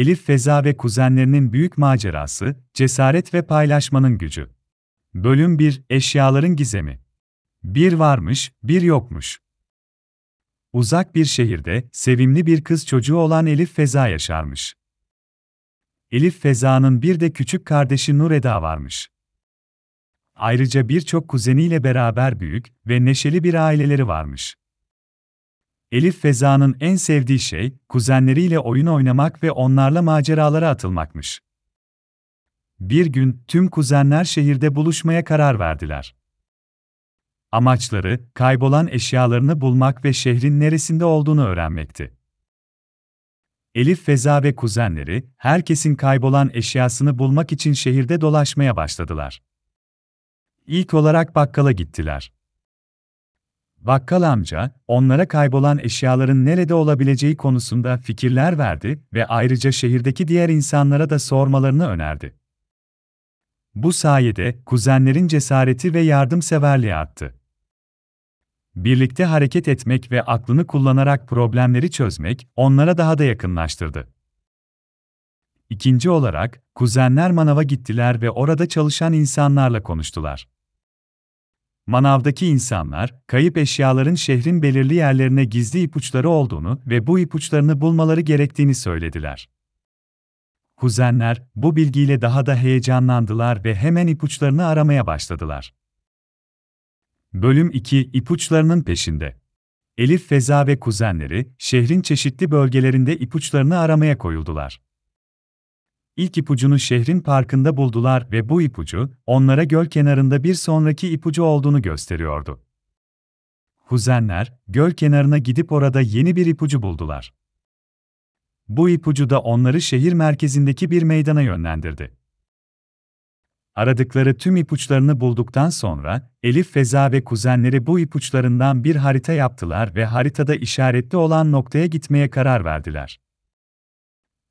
Elif Feza ve kuzenlerinin büyük macerası, cesaret ve paylaşmanın gücü. Bölüm 1 Eşyaların gizemi. Bir varmış, bir yokmuş. Uzak bir şehirde sevimli bir kız çocuğu olan Elif Feza yaşarmış. Elif Feza'nın bir de küçük kardeşi Nur Eda varmış. Ayrıca birçok kuzeniyle beraber büyük ve neşeli bir aileleri varmış. Elif Feza'nın en sevdiği şey, kuzenleriyle oyun oynamak ve onlarla maceralara atılmakmış. Bir gün tüm kuzenler şehirde buluşmaya karar verdiler. Amaçları, kaybolan eşyalarını bulmak ve şehrin neresinde olduğunu öğrenmekti. Elif Feza ve kuzenleri, herkesin kaybolan eşyasını bulmak için şehirde dolaşmaya başladılar. İlk olarak bakkala gittiler. Bakkal amca, onlara kaybolan eşyaların nerede olabileceği konusunda fikirler verdi ve ayrıca şehirdeki diğer insanlara da sormalarını önerdi. Bu sayede kuzenlerin cesareti ve yardımseverliği arttı. Birlikte hareket etmek ve aklını kullanarak problemleri çözmek onlara daha da yakınlaştırdı. İkinci olarak, kuzenler manava gittiler ve orada çalışan insanlarla konuştular. Manavdaki insanlar, kayıp eşyaların şehrin belirli yerlerine gizli ipuçları olduğunu ve bu ipuçlarını bulmaları gerektiğini söylediler. Kuzenler, bu bilgiyle daha da heyecanlandılar ve hemen ipuçlarını aramaya başladılar. Bölüm 2 İpuçlarının peşinde. Elif Feza ve kuzenleri, şehrin çeşitli bölgelerinde ipuçlarını aramaya koyuldular. İlk ipucunu şehrin parkında buldular ve bu ipucu, onlara göl kenarında bir sonraki ipucu olduğunu gösteriyordu. Kuzenler, göl kenarına gidip orada yeni bir ipucu buldular. Bu ipucu da onları şehir merkezindeki bir meydana yönlendirdi. Aradıkları tüm ipuçlarını bulduktan sonra, Elif Feza ve kuzenleri bu ipuçlarından bir harita yaptılar ve haritada işaretli olan noktaya gitmeye karar verdiler.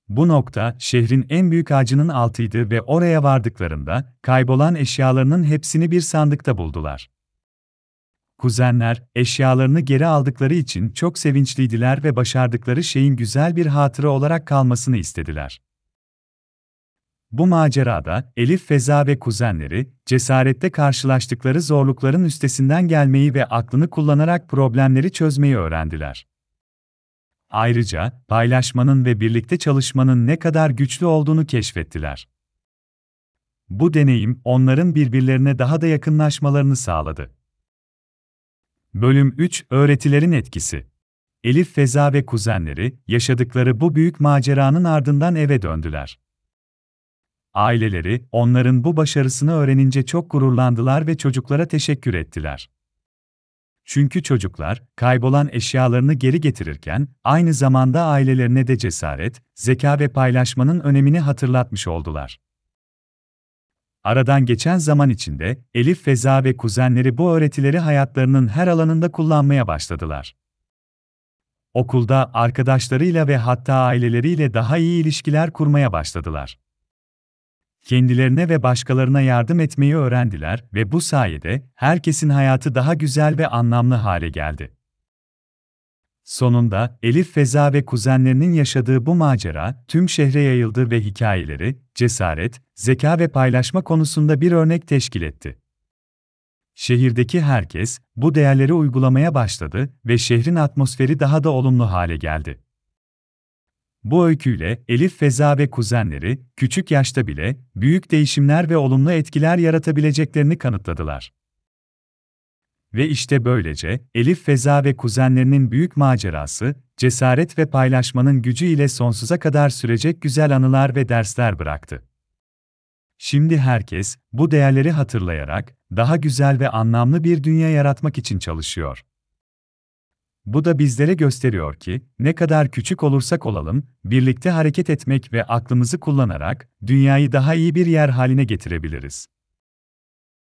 Bu nokta, şehrin en büyük ağacının altıydı ve oraya vardıklarında, kaybolan eşyalarının hepsini bir sandıkta buldular. Kuzenler, eşyalarını geri aldıkları için çok sevinçliydiler ve başardıkları şeyin güzel bir hatıra olarak kalmasını istediler. Bu macerada, Elif Feza ve kuzenleri, cesarette karşılaştıkları zorlukların üstesinden gelmeyi ve aklını kullanarak problemleri çözmeyi öğrendiler. Ayrıca, paylaşmanın ve birlikte çalışmanın ne kadar güçlü olduğunu keşfettiler. Bu deneyim, onların birbirlerine daha da yakınlaşmalarını sağladı. Bölüm 3 Öğretilerin etkisi Elif Feza ve kuzenleri, yaşadıkları bu büyük maceranın ardından eve döndüler. Aileleri, onların bu başarısını öğrenince çok gururlandılar ve çocuklara teşekkür ettiler. Çünkü çocuklar, kaybolan eşyalarını geri getirirken, aynı zamanda ailelerine de cesaret, zeka ve paylaşmanın önemini hatırlatmış oldular. Aradan geçen zaman içinde, Elif Feza ve kuzenleri bu öğretileri hayatlarının her alanında kullanmaya başladılar. Okulda, arkadaşlarıyla ve hatta aileleriyle daha iyi ilişkiler kurmaya başladılar kendilerine ve başkalarına yardım etmeyi öğrendiler ve bu sayede herkesin hayatı daha güzel ve anlamlı hale geldi. Sonunda Elif Feza ve kuzenlerinin yaşadığı bu macera tüm şehre yayıldı ve hikayeleri, cesaret, zeka ve paylaşma konusunda bir örnek teşkil etti. Şehirdeki herkes bu değerleri uygulamaya başladı ve şehrin atmosferi daha da olumlu hale geldi. Bu öyküyle Elif Feza ve kuzenleri, küçük yaşta bile büyük değişimler ve olumlu etkiler yaratabileceklerini kanıtladılar. Ve işte böylece Elif Feza ve kuzenlerinin büyük macerası, cesaret ve paylaşmanın gücü ile sonsuza kadar sürecek güzel anılar ve dersler bıraktı. Şimdi herkes bu değerleri hatırlayarak daha güzel ve anlamlı bir dünya yaratmak için çalışıyor. Bu da bizlere gösteriyor ki, ne kadar küçük olursak olalım, birlikte hareket etmek ve aklımızı kullanarak dünyayı daha iyi bir yer haline getirebiliriz.